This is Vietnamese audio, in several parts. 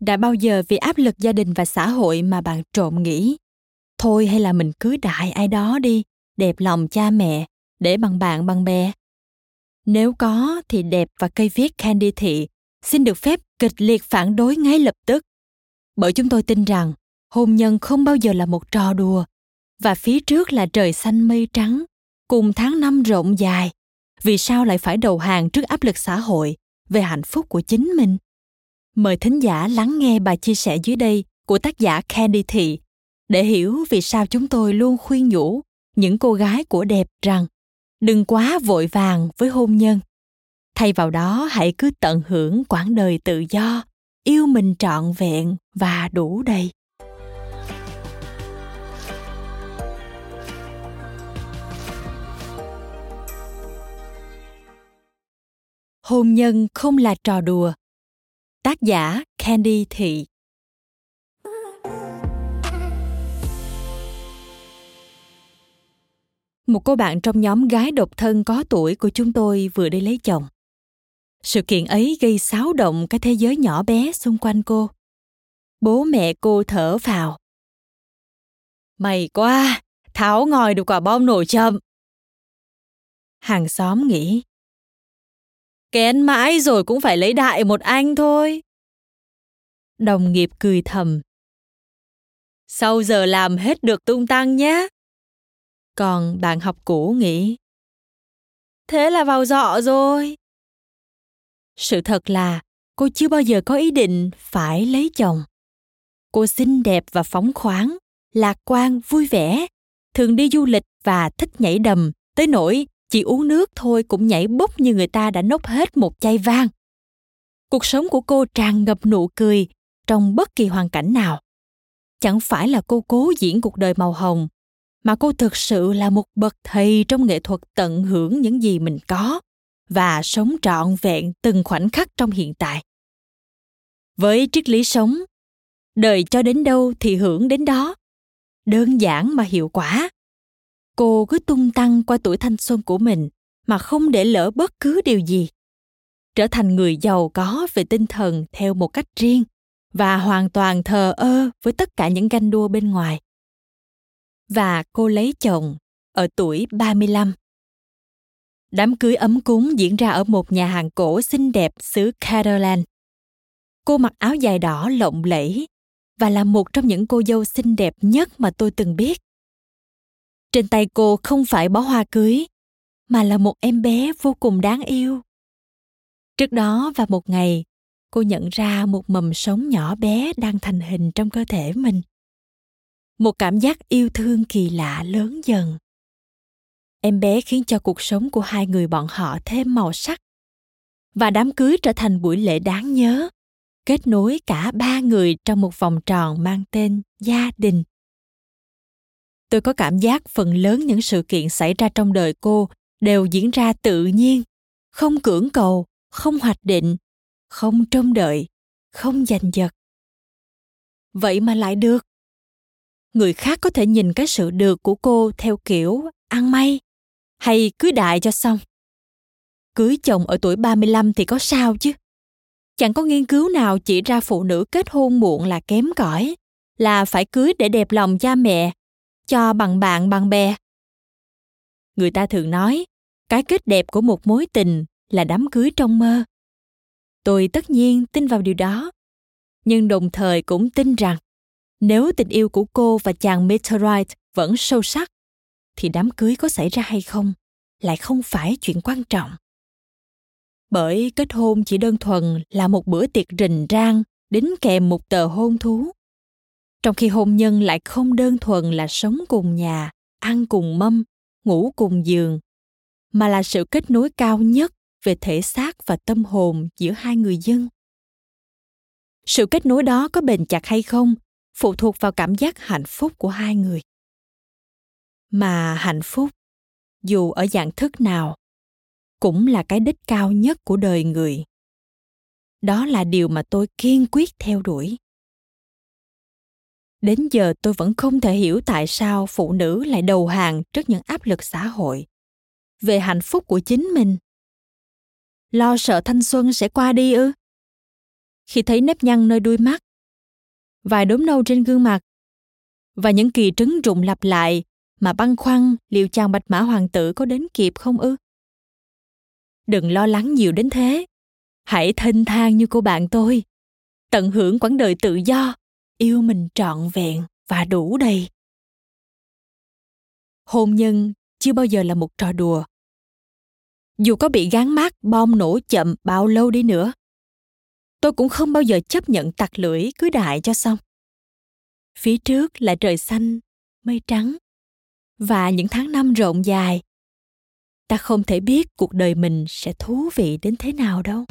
Đã bao giờ vì áp lực gia đình và xã hội mà bạn trộm nghĩ? Thôi hay là mình cưới đại ai đó đi, đẹp lòng cha mẹ, để bằng bạn bằng bè. Nếu có thì đẹp và cây viết candy thị xin được phép kịch liệt phản đối ngay lập tức. Bởi chúng tôi tin rằng hôn nhân không bao giờ là một trò đùa và phía trước là trời xanh mây trắng cùng tháng năm rộng dài. Vì sao lại phải đầu hàng trước áp lực xã hội về hạnh phúc của chính mình? Mời thính giả lắng nghe bài chia sẻ dưới đây của tác giả candy thị để hiểu vì sao chúng tôi luôn khuyên nhủ những cô gái của đẹp rằng đừng quá vội vàng với hôn nhân. Thay vào đó, hãy cứ tận hưởng quãng đời tự do, yêu mình trọn vẹn và đủ đầy. Hôn nhân không là trò đùa tác giả candy thị một cô bạn trong nhóm gái độc thân có tuổi của chúng tôi vừa đi lấy chồng. Sự kiện ấy gây xáo động cái thế giới nhỏ bé xung quanh cô. Bố mẹ cô thở phào. May quá, Thảo ngồi được quả bom nổ chậm. Hàng xóm nghĩ. Kén mãi rồi cũng phải lấy đại một anh thôi. Đồng nghiệp cười thầm. Sau giờ làm hết được tung tăng nhé còn bạn học cũ nghĩ thế là vào dọ rồi sự thật là, cô chưa bao giờ có ý định phải lấy chồng cô xinh đẹp và phóng khoáng, lạc quan, vui vẻ, thường đi du lịch và thích nhảy đầm tới nỗi chỉ uống nước thôi cũng nhảy bốc như người ta đã nốc hết một chai vang. Cuộc sống của cô tràn ngập nụ cười trong bất kỳ hoàn cảnh nào. Chẳng phải là cô cố diễn cuộc đời màu hồng, mà cô thực sự là một bậc thầy trong nghệ thuật tận hưởng những gì mình có và sống trọn vẹn từng khoảnh khắc trong hiện tại. Với triết lý sống, đời cho đến đâu thì hưởng đến đó. Đơn giản mà hiệu quả cô cứ tung tăng qua tuổi thanh xuân của mình mà không để lỡ bất cứ điều gì trở thành người giàu có về tinh thần theo một cách riêng và hoàn toàn thờ ơ với tất cả những ganh đua bên ngoài và cô lấy chồng ở tuổi 35. Đám cưới ấm cúng diễn ra ở một nhà hàng cổ xinh đẹp xứ Catalan. Cô mặc áo dài đỏ lộng lẫy và là một trong những cô dâu xinh đẹp nhất mà tôi từng biết. Trên tay cô không phải bó hoa cưới, mà là một em bé vô cùng đáng yêu. Trước đó và một ngày, cô nhận ra một mầm sống nhỏ bé đang thành hình trong cơ thể mình. Một cảm giác yêu thương kỳ lạ lớn dần. Em bé khiến cho cuộc sống của hai người bọn họ thêm màu sắc và đám cưới trở thành buổi lễ đáng nhớ kết nối cả ba người trong một vòng tròn mang tên gia đình tôi có cảm giác phần lớn những sự kiện xảy ra trong đời cô đều diễn ra tự nhiên, không cưỡng cầu, không hoạch định, không trông đợi, không giành giật vậy mà lại được người khác có thể nhìn cái sự được của cô theo kiểu ăn may, hay cưới đại cho xong. Cưới chồng ở tuổi 35 thì có sao chứ? chẳng có nghiên cứu nào chỉ ra phụ nữ kết hôn muộn là kém cỏi, là phải cưới để đẹp lòng cha mẹ cho bằng bạn, bằng bè. Người ta thường nói, cái kết đẹp của một mối tình là đám cưới trong mơ. Tôi tất nhiên tin vào điều đó, nhưng đồng thời cũng tin rằng nếu tình yêu của cô và chàng meteorite vẫn sâu sắc, thì đám cưới có xảy ra hay không lại không phải chuyện quan trọng. Bởi kết hôn chỉ đơn thuần là một bữa tiệc rình rang đính kèm một tờ hôn thú trong khi hôn nhân lại không đơn thuần là sống cùng nhà, ăn cùng mâm, ngủ cùng giường, mà là sự kết nối cao nhất về thể xác và tâm hồn giữa hai người dân. Sự kết nối đó có bền chặt hay không phụ thuộc vào cảm giác hạnh phúc của hai người. Mà hạnh phúc, dù ở dạng thức nào, cũng là cái đích cao nhất của đời người. Đó là điều mà tôi kiên quyết theo đuổi đến giờ tôi vẫn không thể hiểu tại sao phụ nữ lại đầu hàng trước những áp lực xã hội. Về hạnh phúc của chính mình. Lo sợ thanh xuân sẽ qua đi ư? Khi thấy nếp nhăn nơi đuôi mắt. Vài đốm nâu trên gương mặt. Và những kỳ trứng rụng lặp lại mà băn khoăn liệu chàng bạch mã hoàng tử có đến kịp không ư? Đừng lo lắng nhiều đến thế. Hãy thênh thang như cô bạn tôi. Tận hưởng quãng đời tự do yêu mình trọn vẹn và đủ đầy. Hôn nhân chưa bao giờ là một trò đùa. Dù có bị gán mát bom nổ chậm bao lâu đi nữa, tôi cũng không bao giờ chấp nhận tặc lưỡi cưới đại cho xong. Phía trước là trời xanh, mây trắng, và những tháng năm rộng dài. Ta không thể biết cuộc đời mình sẽ thú vị đến thế nào đâu.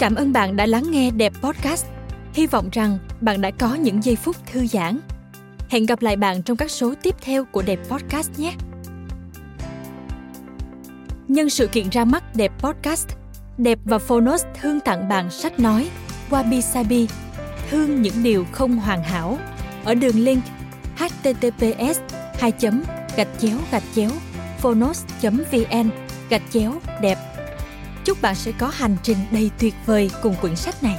Cảm ơn bạn đã lắng nghe Đẹp Podcast. Hy vọng rằng bạn đã có những giây phút thư giãn. Hẹn gặp lại bạn trong các số tiếp theo của Đẹp Podcast nhé. Nhân sự kiện ra mắt Đẹp Podcast, Đẹp và Phonos thương tặng bạn sách nói Wabi Sabi, thương những điều không hoàn hảo ở đường link https 2 gạch chéo gạch chéo phonos vn gạch chéo đẹp Chúc bạn sẽ có hành trình đầy tuyệt vời cùng quyển sách này.